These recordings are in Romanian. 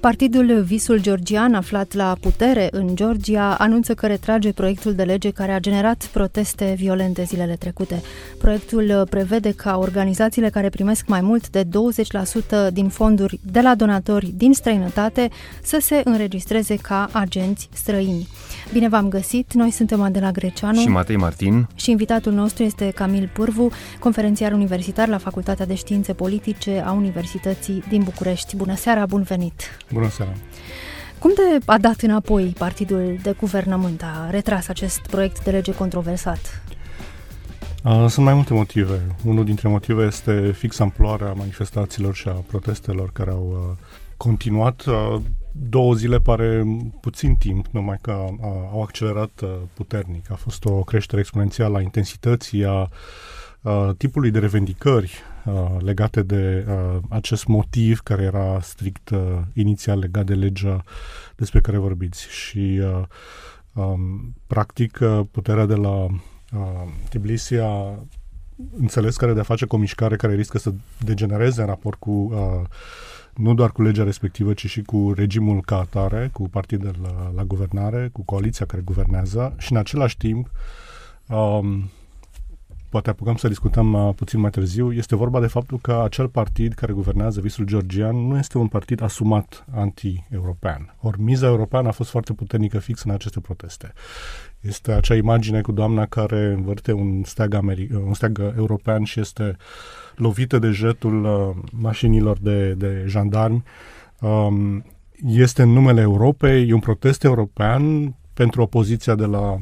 Partidul Visul Georgian, aflat la putere în Georgia, anunță că retrage proiectul de lege care a generat proteste violente zilele trecute. Proiectul prevede ca organizațiile care primesc mai mult de 20% din fonduri de la donatori din străinătate să se înregistreze ca agenți străini. Bine v-am găsit! Noi suntem Adela Greceanu și Matei Martin și invitatul nostru este Camil Pârvu, conferențiar universitar la Facultatea de Științe Politice a Universității din București. Bună seara, bun venit! Bună seara! Cum de a dat înapoi partidul de guvernământ? A retras acest proiect de lege controversat? Sunt mai multe motive. Unul dintre motive este fix amploarea manifestațiilor și a protestelor care au continuat. Două zile pare puțin timp, numai că au accelerat puternic. A fost o creștere exponențială a intensității, a, a tipului de revendicări Uh, legate de uh, acest motiv care era strict uh, inițial legat de legea despre care vorbiți. Și uh, um, practic uh, puterea de la uh, Tbilisi a înțeles care de a face cu o mișcare care riscă să degenereze în raport cu uh, nu doar cu legea respectivă, ci și cu regimul ca atare, cu partidul la, la guvernare, cu coaliția care guvernează. Și în același timp um, poate apucăm să discutăm uh, puțin mai târziu, este vorba de faptul că acel partid care guvernează visul georgian nu este un partid asumat anti-european. Ori miza europeană a fost foarte puternică fix în aceste proteste. Este acea imagine cu doamna care învârte un steag, Ameri- un steag european și este lovită de jetul uh, mașinilor de, de jandarmi. Um, este în numele Europei, e un protest european pentru opoziția de la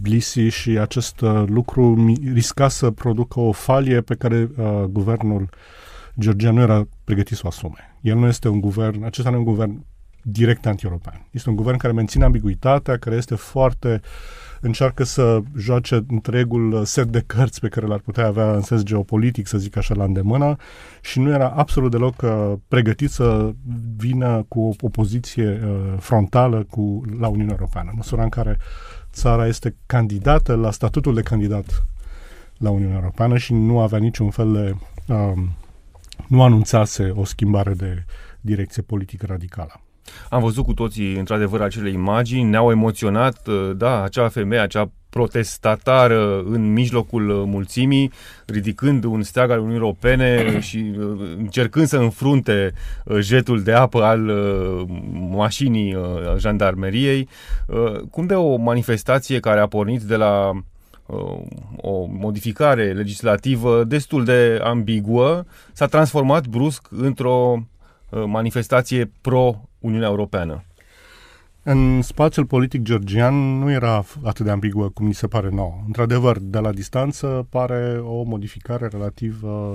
Blisi și acest uh, lucru risca să producă o falie pe care uh, guvernul georgian nu era pregătit să o asume. El nu este un guvern, acesta nu e un guvern direct anti-european. Este un guvern care menține ambiguitatea, care este foarte încearcă să joace întregul set de cărți pe care l-ar putea avea în sens geopolitic, să zic așa, la îndemână și nu era absolut deloc uh, pregătit să vină cu o, o poziție uh, frontală cu, la Uniunea Europeană, în măsura în care țara este candidată la statutul de candidat la Uniunea Europeană și nu avea niciun fel de... Um, nu anunțase o schimbare de direcție politică radicală. Am văzut cu toții, într-adevăr, acele imagini, ne-au emoționat, uh, da, acea femeie, acea protestatară în mijlocul uh, mulțimii, ridicând un steag al Uniunii Europene și uh, încercând să înfrunte jetul de apă al mașinii jandarmeriei. Cum de o manifestație care a pornit de la o modificare legislativă destul de ambiguă s-a transformat brusc într-o manifestație pro Uniunea Europeană. În spațiul politic georgian nu era atât de ambiguă cum ni se pare nouă. Într-adevăr, de la distanță pare o modificare relativ uh,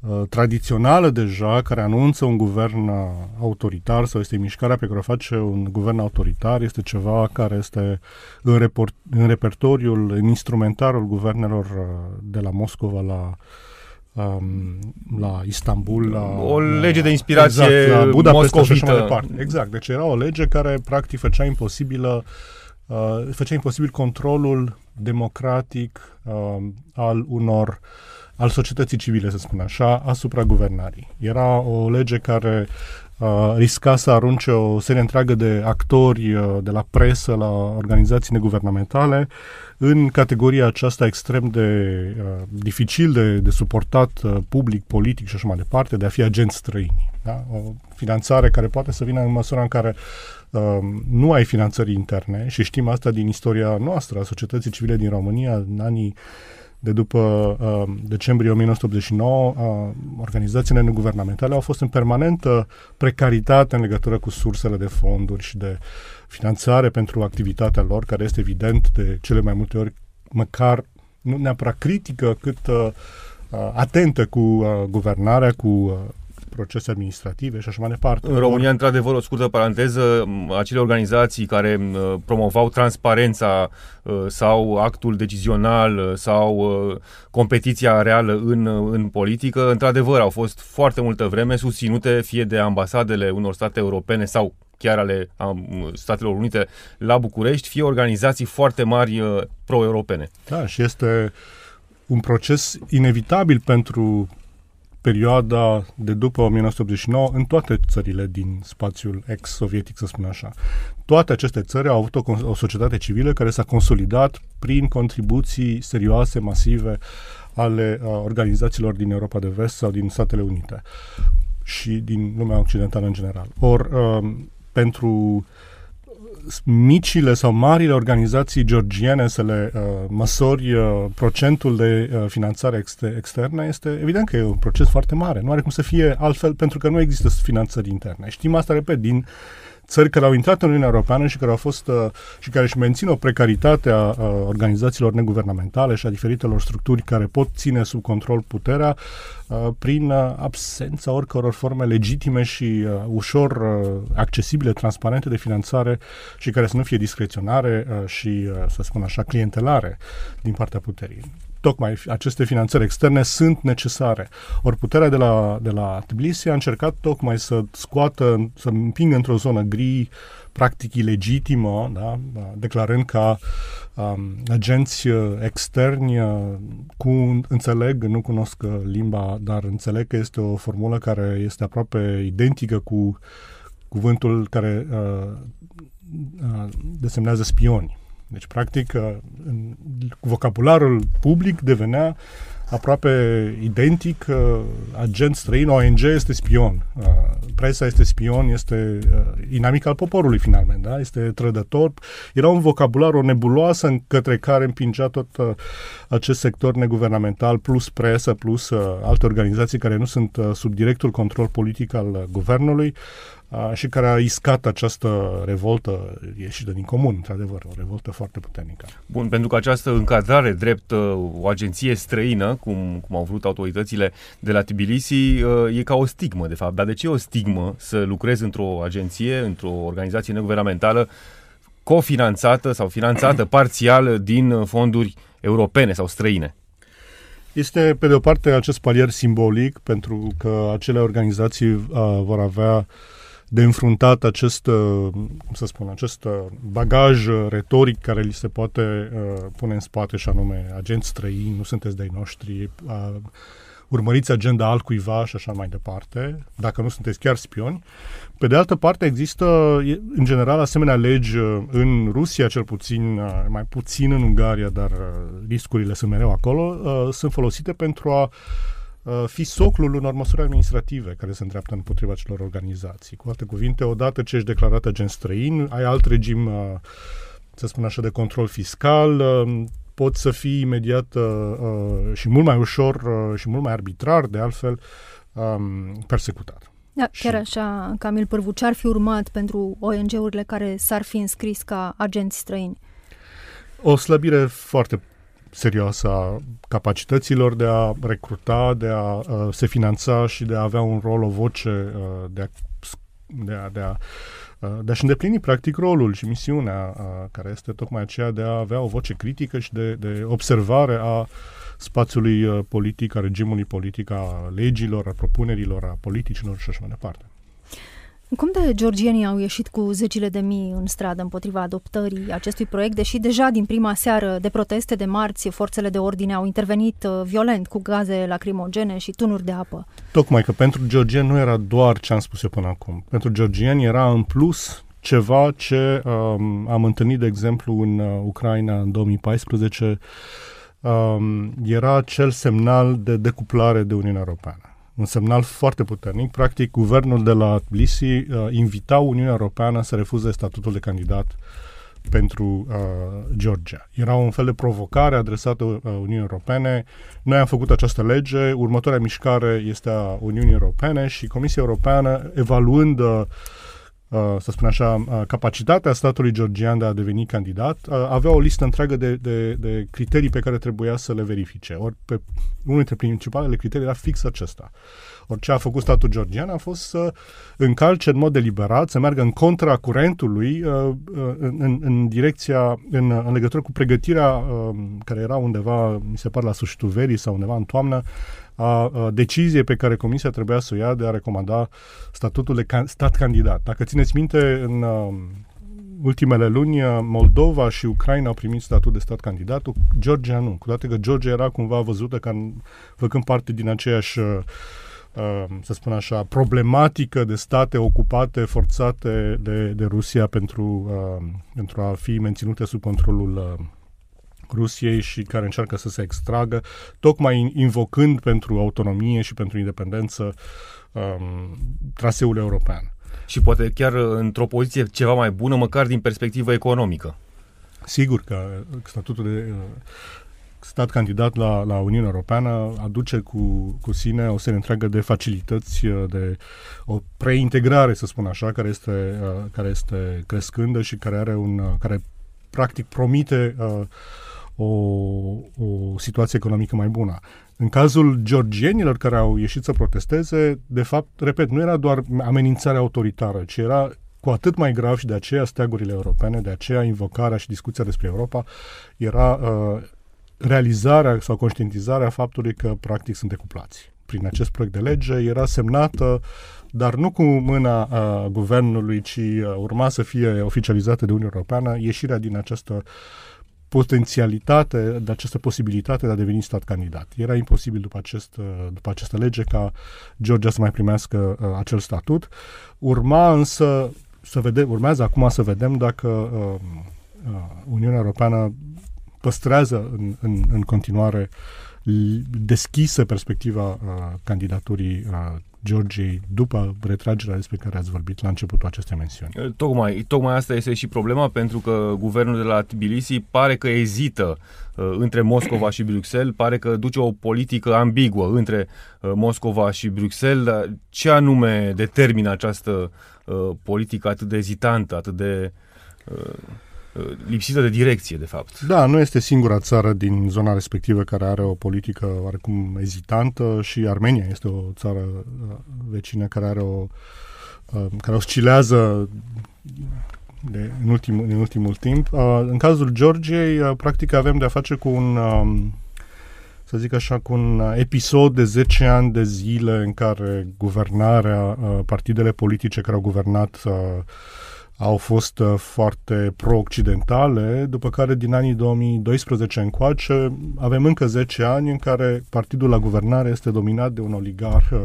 uh, tradițională deja, care anunță un guvern uh, autoritar sau este mișcarea pe care o face un guvern autoritar, este ceva care este în, report, în repertoriul, în instrumentarul guvernelor uh, de la Moscova la uh, um, la Istanbul, la... O lege de inspirație exact, la Budapesta și așa mai departe. Exact, deci era o lege care practic făcea imposibilă uh, făcea imposibil controlul democratic uh, al unor al societății civile, să spun așa, asupra guvernării. Era o lege care uh, risca să arunce o serie întreagă de actori uh, de la presă la organizații neguvernamentale în categoria aceasta extrem de uh, dificil de, de suportat uh, public, politic și așa mai departe, de a fi agenți străini. Da? O finanțare care poate să vină în măsura în care uh, nu ai finanțări interne și știm asta din istoria noastră a societății civile din România în anii de după uh, decembrie 1989, uh, organizațiile neguvernamentale au fost în permanentă precaritate în legătură cu sursele de fonduri și de finanțare pentru activitatea lor, care este evident de cele mai multe ori măcar nu neapărat critică, cât uh, uh atentă cu uh, guvernarea, cu uh, procese administrative și așa mai departe. În România, într-adevăr, o scurtă paranteză, acele organizații care promovau transparența sau actul decizional sau competiția reală în, în politică, într-adevăr, au fost foarte multă vreme susținute fie de ambasadele unor state europene sau chiar ale um, Statelor Unite la București, fie organizații foarte mari uh, pro-europene. Da, și este un proces inevitabil pentru perioada de după 1989 în toate țările din spațiul ex-sovietic, să spun așa. Toate aceste țări au avut o, o societate civilă care s-a consolidat prin contribuții serioase, masive ale uh, organizațiilor din Europa de Vest sau din Statele Unite și din lumea occidentală în general. Or, uh, pentru micile sau marile organizații georgiene să le uh, măsori uh, procentul de uh, finanțare exter- externă, este evident că e un proces foarte mare. Nu are cum să fie altfel pentru că nu există finanțări interne. Știm asta, repet, din țări care au intrat în Uniunea Europeană și care au fost uh, și care își mențin o precaritate a, a organizațiilor neguvernamentale și a diferitelor structuri care pot ține sub control puterea uh, prin uh, absența oricăror forme legitime și ușor accesibile, transparente de finanțare și care să nu fie discreționare și, să spun așa, clientelare din partea puterii tocmai aceste finanțări externe sunt necesare. Ori puterea de la, de la Tbilisi a încercat tocmai să scoată, să împingă într-o zonă gri, practic ilegitimă, da? declarând ca um, agenți uh, externi uh, cu, înțeleg, nu cunosc uh, limba, dar înțeleg că este o formulă care este aproape identică cu cuvântul care uh, uh, desemnează spioni. Deci, practic, uh, în, vocabularul public devenea aproape identic. Uh, agent străin, ONG este spion. Uh, presa este spion, este inamic al poporului, finalmente. Da? Este trădător. Era un vocabular, o nebuloasă în către care împingea tot acest sector neguvernamental, plus presă, plus alte organizații care nu sunt sub directul control politic al guvernului și care a iscat această revoltă ieșită din comun, într-adevăr, o revoltă foarte puternică. Bun, pentru că această încadrare drept o agenție străină, cum, cum au vrut autoritățile de la Tbilisi, e ca o stigmă, de fapt. Dar de ce e o stigmă să lucrezi într-o agenție, într-o organizație neguvernamentală cofinanțată sau finanțată parțial din fonduri europene sau străine? Este, pe de o parte, acest palier simbolic, pentru că acele organizații uh, vor avea uh, de înfruntat acest, uh, cum să spun, acest uh, bagaj uh, retoric care li se poate uh, pune în spate și anume agenți străini, nu sunteți de-ai noștri, uh, urmăriți agenda altcuiva și așa mai departe, dacă nu sunteți chiar spioni. Pe de altă parte, există, în general, asemenea legi în Rusia, cel puțin, mai puțin în Ungaria, dar riscurile sunt mereu acolo, sunt folosite pentru a Uh, fi soclul unor măsuri administrative care se îndreaptă împotriva celor organizații. Cu alte cuvinte, odată ce ești declarat agent străin, ai alt regim, uh, să spun așa, de control fiscal, uh, poți să fii imediat și mult mai ușor și mult mai arbitrar, de altfel, um, persecutat. Da, chiar așa, Camil Pârvu, ce ar fi urmat pentru ONG-urile care s-ar fi înscris ca agenți străini? O slăbire foarte serioasă a capacităților de a recruta, de a uh, se finanța și de a avea un rol, o voce, uh, de a, de a, de a uh, de a-și îndeplini practic rolul și misiunea uh, care este tocmai aceea de a avea o voce critică și de, de observare a spațiului uh, politic, a regimului politic, a legilor, a propunerilor, a politicilor și așa mai departe. Cum de georgienii au ieșit cu zecile de mii în stradă împotriva adoptării acestui proiect, deși deja din prima seară de proteste de marți, forțele de ordine au intervenit uh, violent cu gaze lacrimogene și tunuri de apă? Tocmai că pentru georgieni nu era doar ce am spus eu până acum. Pentru georgieni era în plus ceva ce um, am întâlnit, de exemplu, în uh, Ucraina în 2014, um, era acel semnal de decuplare de Uniunea Europeană un semnal foarte puternic. Practic, guvernul de la Tbilisi uh, invita Uniunea Europeană să refuze statutul de candidat pentru uh, Georgia. Era un fel de provocare adresată uh, Uniunii Europene. Noi am făcut această lege, următoarea mișcare este a Uniunii Europene și Comisia Europeană, evaluând uh, Uh, să spun așa, uh, capacitatea statului georgian de a deveni candidat, uh, avea o listă întreagă de, de, de criterii pe care trebuia să le verifice. Ori pe unul dintre principalele criterii era fix acesta. Ori ce a făcut statul georgian a fost să încalce în mod deliberat, să meargă în contra curentului în, în, în direcția, în, în legătură cu pregătirea care era undeva, mi se pare, la sfârșitul verii sau undeva în toamnă, a, a deciziei pe care Comisia trebuia să o ia de a recomanda statutul de can- stat candidat. Dacă țineți minte, în a, ultimele luni, Moldova și Ucraina au primit statut de stat candidat, Georgia nu, cu toate că Georgia era cumva văzută ca făcând parte din aceeași să spun așa, problematică de state ocupate, forțate de, de Rusia pentru, pentru a fi menținute sub controlul Rusiei și care încearcă să se extragă, tocmai invocând pentru autonomie și pentru independență um, traseul european. Și poate chiar într-o poziție ceva mai bună, măcar din perspectivă economică. Sigur că statutul de uh, stat candidat la, la Uniunea Europeană aduce cu, cu sine o serie întreagă de facilități, uh, de o preintegrare, să spun așa, care este, uh, care este crescândă și care are un, care practic promite uh, o, o situație economică mai bună. În cazul georgienilor care au ieșit să protesteze, de fapt, repet, nu era doar amenințarea autoritară, ci era cu atât mai grav și de aceea steagurile europene, de aceea invocarea și discuția despre Europa era uh, realizarea sau conștientizarea faptului că practic sunt decuplați. Prin acest proiect de lege era semnată dar nu cu mâna uh, guvernului, ci uh, urma să fie oficializată de Uniunea Europeană ieșirea din această uh, potențialitate, de această posibilitate de a deveni stat candidat. Era imposibil după, acest, uh, după această lege ca Georgia să mai primească uh, acel statut. Urma însă să vedem, urmează acum să vedem dacă uh, uh, Uniunea Europeană păstrează în, în, în continuare deschisă perspectiva uh, candidaturii uh, Georgiei după retragerea despre care ați vorbit la începutul acestei mențiuni. Tocmai, tocmai asta este și problema, pentru că guvernul de la Tbilisi pare că ezită uh, între Moscova și Bruxelles, pare că duce o politică ambiguă între uh, Moscova și Bruxelles. Dar ce anume determină această uh, politică atât de ezitantă, atât de... Uh, Uh, lipsită de direcție, de fapt. Da, nu este singura țară din zona respectivă care are o politică oarecum ezitantă și Armenia este o țară uh, vecină care are o uh, care oscilează de, în, ultim, în ultimul timp. În cazul Georgiei, practic avem de-a face cu un um, să zic așa, cu un episod de 10 ani de zile în care guvernarea, partidele politice care au guvernat au fost uh, foarte pro-occidentale, după care din anii 2012 încoace avem încă 10 ani în care partidul la guvernare este dominat de un oligarh, uh,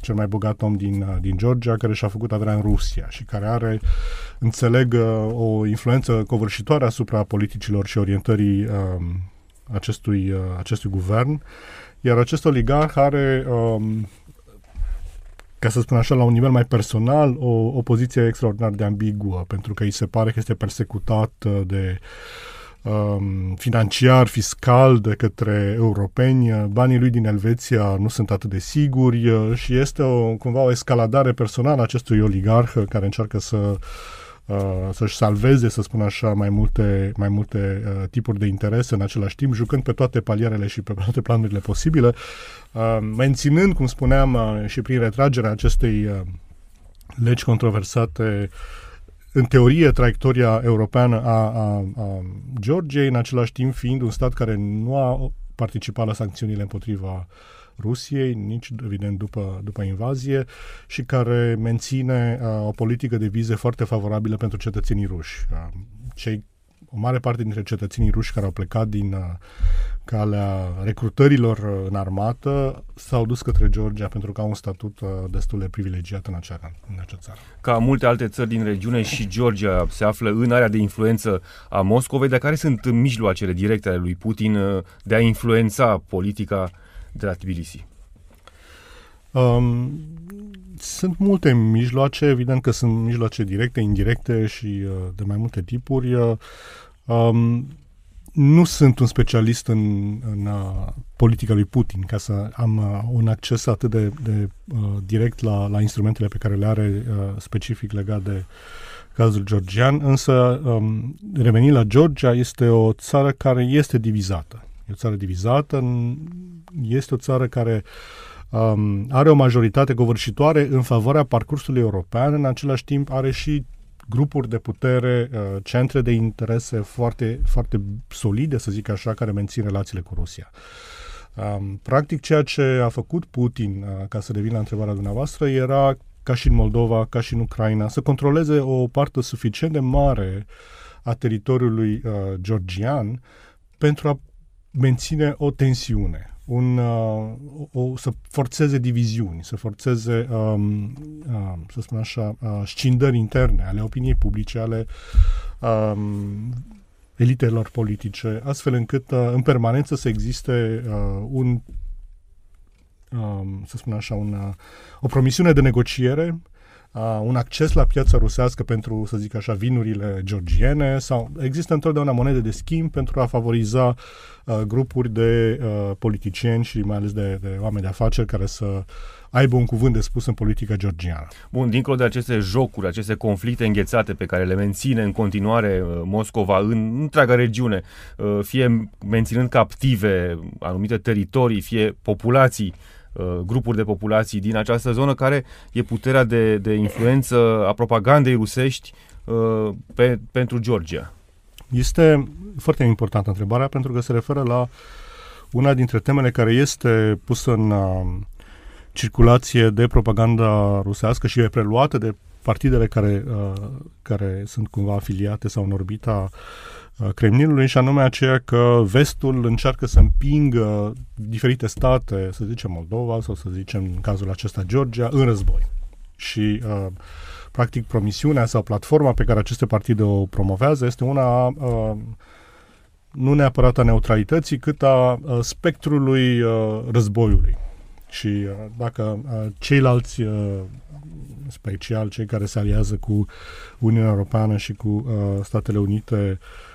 cel mai bogat om din, uh, din Georgia, care și-a făcut averea în Rusia și care are, înțeleg, o influență covârșitoare asupra politicilor și orientării acestui, acestui guvern. Iar acest oligarh are um, ca să spun așa, la un nivel mai personal, o, o poziție extraordinar de ambiguă, pentru că îi se pare că este persecutat uh, de um, financiar, fiscal de către europeni. Banii lui din Elveția nu sunt atât de siguri uh, și este o, cumva o escaladare personală a acestui oligarh care încearcă să uh, Uh, să-și salveze, să spun așa, mai multe, mai multe uh, tipuri de interese în același timp, jucând pe toate palierele și pe toate planurile posibile, uh, menținând, cum spuneam, uh, și prin retragerea acestei uh, legi controversate în teorie, traiectoria europeană a, a, a Georgiei, în același timp fiind un stat care nu a participat la sancțiunile împotriva uh, Rusiei, nici evident după, după invazie și care menține uh, o politică de vize foarte favorabilă pentru cetățenii ruși. Uh, cei, o mare parte dintre cetățenii ruși care au plecat din uh, calea recrutărilor uh, în armată s-au dus către Georgia pentru că au un statut uh, destul de privilegiat în acea, în acea țară. Ca multe alte țări din regiune și Georgia se află în area de influență a Moscovei, de care sunt mijloacele directe ale lui Putin uh, de a influența politica de la Tbilisi? Um, sunt multe mijloace, evident că sunt mijloace directe, indirecte și uh, de mai multe tipuri. Uh, um, nu sunt un specialist în, în uh, politica lui Putin ca să am uh, un acces atât de, de uh, direct la, la instrumentele pe care le are uh, specific legat de cazul georgian, însă um, revenind la Georgia, este o țară care este divizată. E o țară divizată, este o țară care um, are o majoritate covârșitoare în favoarea parcursului european, în același timp are și grupuri de putere, uh, centre de interese foarte, foarte solide, să zic așa, care mențin relațiile cu Rusia. Um, practic, ceea ce a făcut Putin, uh, ca să revin la întrebarea dumneavoastră, era, ca și în Moldova, ca și în Ucraina, să controleze o parte suficient de mare a teritoriului uh, georgian pentru a menține o tensiune un, uh, o, să forțeze diviziuni, să forțeze, um, uh, să spun așa, uh, scindări interne ale opiniei publice, ale um, elitelor politice, astfel încât uh, în permanență să existe uh, un, um, să spun așa, una, o promisiune de negociere uh, un acces la piața rusească pentru, să zic așa, vinurile georgiene sau există întotdeauna monede de schimb pentru a favoriza uh, grupuri de uh, politicieni și mai ales de, de oameni de afaceri care să aibă un cuvânt de spus în politica georgiană. Bun, dincolo de aceste jocuri, aceste conflicte înghețate pe care le menține în continuare uh, Moscova în întreaga regiune, uh, fie menținând captive anumite teritorii, fie populații Uh, grupuri de populații din această zonă, care e puterea de, de influență a propagandei rusești uh, pe, pentru Georgia? Este foarte importantă întrebarea pentru că se referă la una dintre temele care este pusă în uh, circulație de propaganda rusească și e preluată de partidele care, uh, care sunt cumva afiliate sau în orbita Kremlinului și anume aceea că vestul încearcă să împingă diferite state, să zicem Moldova sau să zicem în cazul acesta Georgia, în război. Și uh, practic promisiunea sau platforma pe care aceste partide o promovează este una uh, nu neapărat a neutralității, cât a uh, spectrului uh, războiului. Și uh, dacă uh, ceilalți, uh, special cei care se aliază cu Uniunea Europeană și cu uh, Statele Unite, uh, Um,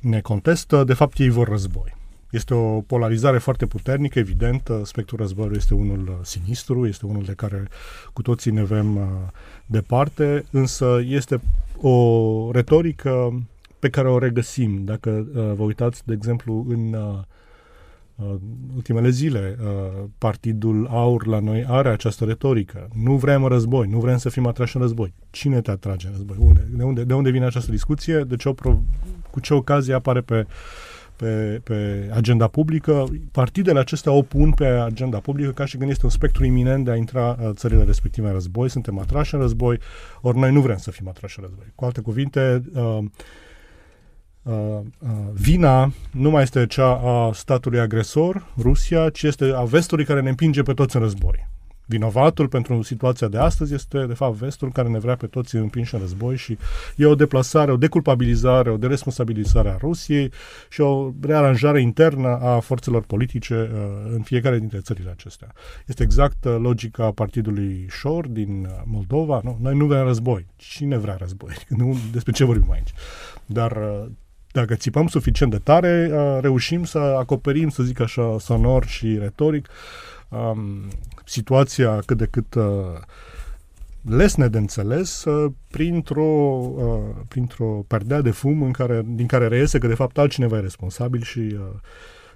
ne contestă, de fapt ei vor război. Este o polarizare foarte puternică, evident, spectrul războiului este unul uh, sinistru, este unul de care cu toții ne vrem uh, departe, însă este o retorică pe care o regăsim. Dacă uh, vă uitați, de exemplu, în uh, ultimele zile, uh, Partidul Aur la noi are această retorică. Nu vrem război, nu vrem să fim atrași în război. Cine te atrage în război? Unde? De, unde, de unde vine această discuție? De ce o pro- cu ce ocazie apare pe, pe, pe agenda publică? Partidele acestea o pun pe agenda publică ca și când este un spectru iminent de a intra uh, țările respective în război. Suntem atrași în război, ori noi nu vrem să fim atrași în război. Cu alte cuvinte, uh, Uh, uh, vina nu mai este cea a statului agresor, Rusia, ci este a vestului care ne împinge pe toți în război. Vinovatul pentru situația de astăzi este, de fapt, vestul care ne vrea pe toți împinși în război și e o deplasare, o deculpabilizare, o deresponsabilizare a Rusiei și o rearanjare internă a forțelor politice uh, în fiecare dintre țările acestea. Este exact uh, logica partidului Șor din uh, Moldova. Nu? Noi nu vrem război. Cine vrea război? Nu, despre ce vorbim aici? Dar uh, dacă țipăm suficient de tare, uh, reușim să acoperim, să zic așa, sonor și retoric, um, situația cât de cât uh, lesne de înțeles uh, printr-o, uh, printr-o perdea de fum în care, din care reiese că de fapt altcineva e responsabil și uh,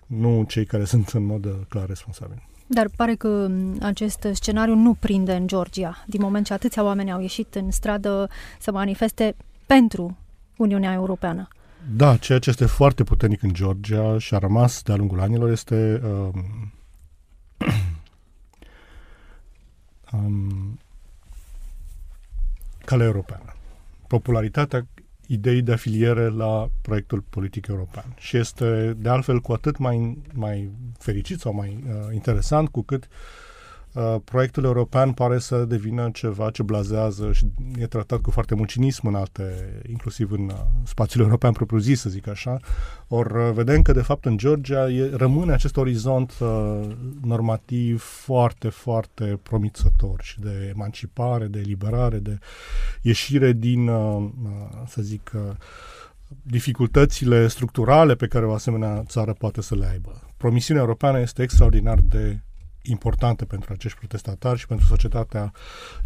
nu cei care sunt în mod uh, clar responsabili. Dar pare că um, acest scenariu nu prinde în Georgia, din moment ce atâția oameni au ieșit în stradă să manifeste pentru Uniunea Europeană. Da, ceea ce este foarte puternic în Georgia și a rămas de-a lungul anilor este um, um, calea europeană. Popularitatea ideii de afiliere la proiectul politic european. Și este, de altfel, cu atât mai, mai fericit sau mai uh, interesant cu cât uh, Uh, proiectul european pare să devină ceva ce blazează și e tratat cu foarte mult cinism în alte, inclusiv în uh, spațiul european propriu-zis, să zic așa. Ori uh, vedem că, de fapt, în Georgia e, rămâne acest orizont uh, normativ foarte, foarte promițător și de emancipare, de eliberare, de ieșire din, uh, să zic, uh, dificultățile structurale pe care o asemenea țară poate să le aibă. Promisiunea europeană este extraordinar de importante pentru acești protestatari și pentru societatea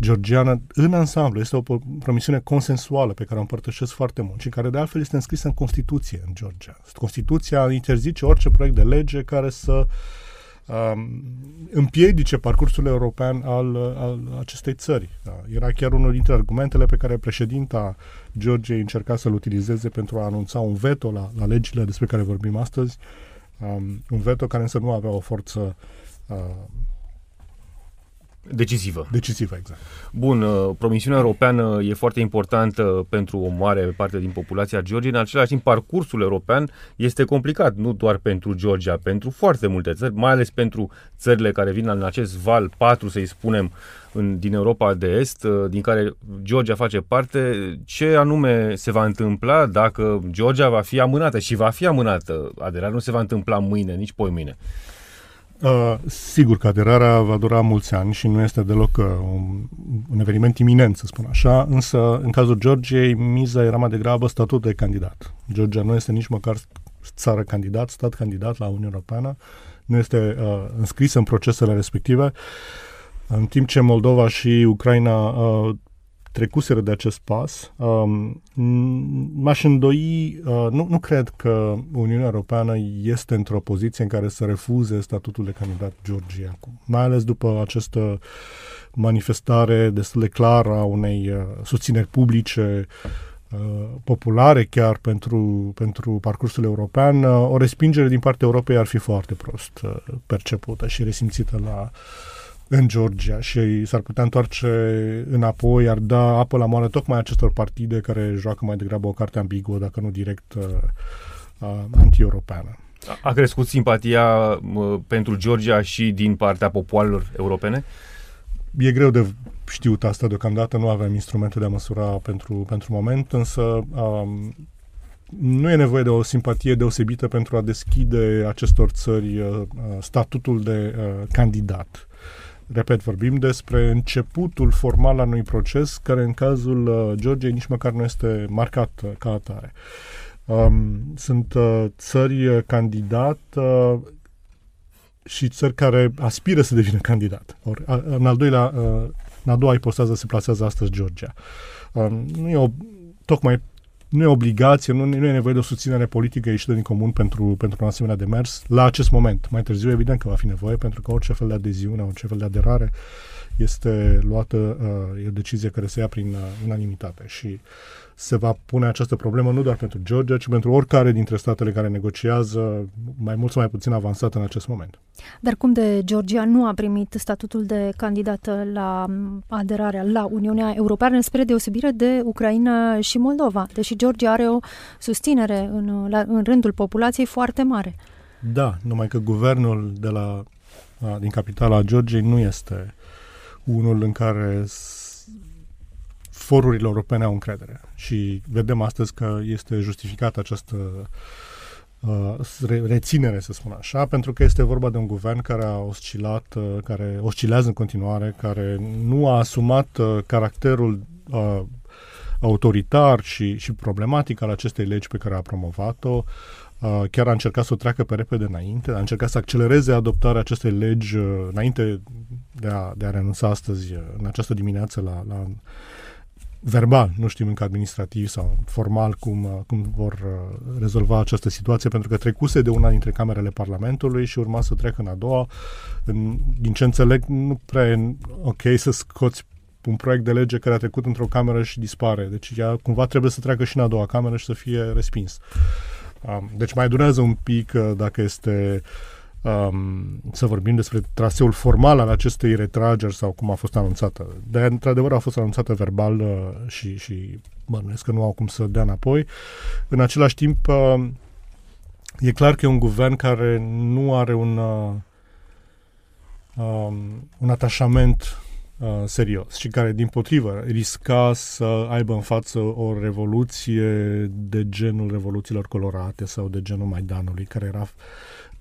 georgiană în ansamblu. Este o promisiune consensuală pe care o împărtășesc foarte mult și care de altfel este înscrisă în Constituție în Georgia. Constituția interzice orice proiect de lege care să um, împiedice parcursul european al, al acestei țări. Da. Era chiar unul dintre argumentele pe care președinta Georgiei încerca să-l utilizeze pentru a anunța un veto la, la legile despre care vorbim astăzi, Um, un veto care însă nu avea o forță uh, Decisivă. Decisivă, exact. Bun, uh, promisiunea europeană e foarte importantă pentru o mare parte din populația Georgiei. În același timp, parcursul european este complicat, nu doar pentru Georgia, pentru foarte multe țări, mai ales pentru țările care vin în acest val 4, să-i spunem, în, din Europa de Est, uh, din care Georgia face parte. Ce anume se va întâmpla dacă Georgia va fi amânată și va fi amânată? Aderarea nu se va întâmpla mâine, nici poi mâine. Uh, sigur că aderarea va dura mulți ani și nu este deloc uh, un, un eveniment iminent, să spun așa, însă în cazul Georgiei miza era mai degrabă statut de candidat. Georgia nu este nici măcar țară candidat, stat candidat la Uniunea Europeană, nu este uh, înscrisă în procesele respective, în timp ce Moldova și Ucraina uh, trecuseră de acest pas. Um, m-aș îndoi, uh, nu, nu cred că Uniunea Europeană este într-o poziție în care să refuze statutul de candidat Georgia acum, mai ales după această manifestare destul de clară a unei uh, susțineri publice uh, populare chiar pentru, pentru parcursul european, uh, o respingere din partea Europei ar fi foarte prost uh, percepută și resimțită la uh, în Georgia și s-ar putea întoarce înapoi, ar da apă la moară tocmai acestor partide care joacă mai degrabă o carte ambiguă, dacă nu direct uh, uh, anti-europeană. A crescut simpatia uh, pentru Georgia și din partea popoarelor europene? E greu de știut asta deocamdată, nu avem instrumente de a măsura pentru, pentru moment, însă um, nu e nevoie de o simpatie deosebită pentru a deschide acestor țări uh, statutul de uh, candidat. Repet, vorbim despre începutul formal al unui proces care în cazul uh, Georgiei nici măcar nu este marcat uh, ca atare. Um, sunt uh, țări uh, candidat uh, și țări care aspiră să devină candidat. Or, a, în al doilea, uh, în a doua ipostază se plasează astăzi Georgia. Um, nu e o, tocmai nu e obligație, nu, nu e nevoie de o susținere politică ieșită din comun pentru, pentru un asemenea demers la acest moment. Mai târziu, evident că va fi nevoie, pentru că orice fel de adeziune, orice fel de aderare este luată, uh, e o decizie care se ia prin uh, unanimitate și se va pune această problemă nu doar pentru Georgia, ci pentru oricare dintre statele care negociază, mai mult sau mai puțin avansat în acest moment. Dar cum de Georgia nu a primit statutul de candidată la aderarea la Uniunea Europeană, spre deosebire de Ucraina și Moldova, deși Georgia are o susținere în, la, în rândul populației foarte mare? Da, numai că guvernul de la, din capitala Georgiei nu este unul în care forurile europene au încredere. Și vedem astăzi că este justificată această uh, reținere, să spun așa, pentru că este vorba de un guvern care a oscilat, uh, care oscilează în continuare, care nu a asumat uh, caracterul uh, autoritar și, și problematic al acestei legi pe care a promovat-o. Uh, chiar a încercat să o treacă pe repede înainte, a încercat să accelereze adoptarea acestei legi uh, înainte de a, de a renunța astăzi, uh, în această dimineață, la, la verbal, nu știm încă administrativ sau formal cum, uh, cum vor uh, rezolva această situație, pentru că trecuse de una dintre camerele Parlamentului și urma să treacă în a doua. În, din ce înțeleg, nu prea e ok să scoți un proiect de lege care a trecut într-o cameră și dispare. Deci ea cumva trebuie să treacă și în a doua cameră și să fie respins. Um, deci mai durează un pic uh, dacă este uh, um, să vorbim despre traseul formal al acestei retrageri sau cum a fost anunțată. De într-adevăr a fost anunțată verbal uh, și, și bănuiesc că nu au cum să dea înapoi. În același timp, uh, e clar că e un guvern care nu are un, uh, um, un atașament uh, serios și care, din potrivă, risca să aibă în față o revoluție de genul revoluțiilor colorate sau de genul Maidanului, care era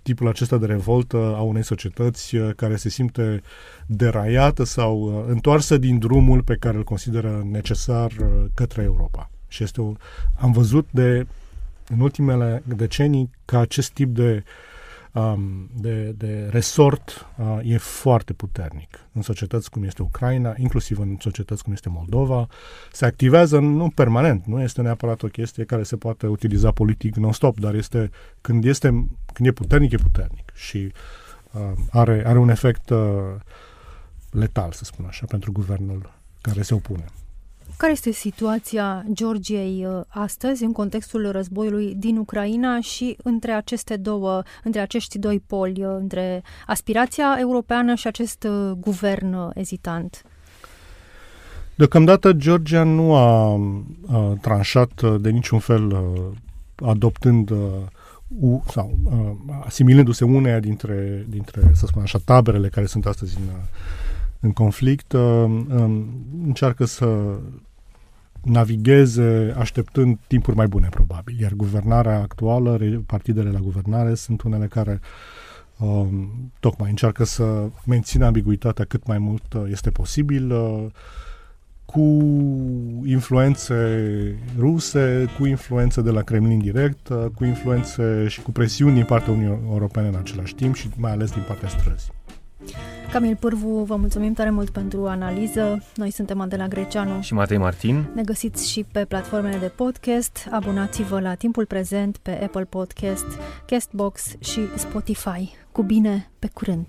tipul acesta de revoltă a unei societăți uh, care se simte deraiată sau uh, întoarsă din drumul pe care îl consideră necesar uh, către Europa. Și este o, am văzut de în ultimele decenii că acest tip de um, de, de resort uh, e foarte puternic în societăți cum este Ucraina, inclusiv în societăți cum este Moldova. Se activează nu permanent, nu este neapărat o chestie care se poate utiliza politic non-stop, dar este când, este, când e puternic, e puternic și uh, are, are un efect uh, letal, să spun așa, pentru guvernul care se opune. Care este situația Georgiei uh, astăzi în contextul războiului din Ucraina și între aceste două, între acești doi poli, uh, între aspirația europeană și acest uh, guvern ezitant? Deocamdată Georgia nu a, a tranșat de niciun fel adoptând u, sau asimilându-se uneia dintre, dintre, să spun așa, taberele care sunt astăzi în, în conflict, încearcă să navigheze așteptând timpuri mai bune, probabil. Iar guvernarea actuală, partidele la guvernare, sunt unele care um, tocmai încearcă să mențină ambiguitatea cât mai mult uh, este posibil, uh, cu influențe ruse, cu influențe de la Kremlin direct, uh, cu influențe și cu presiuni din partea Uniunii Europene în același timp și mai ales din partea străzii. Camil Pârvu, vă mulțumim tare mult pentru analiză. Noi suntem Adela Greceanu și Matei Martin. Ne găsiți și pe platformele de podcast. Abonați-vă la Timpul Prezent pe Apple Podcast, Castbox și Spotify. Cu bine, pe curând!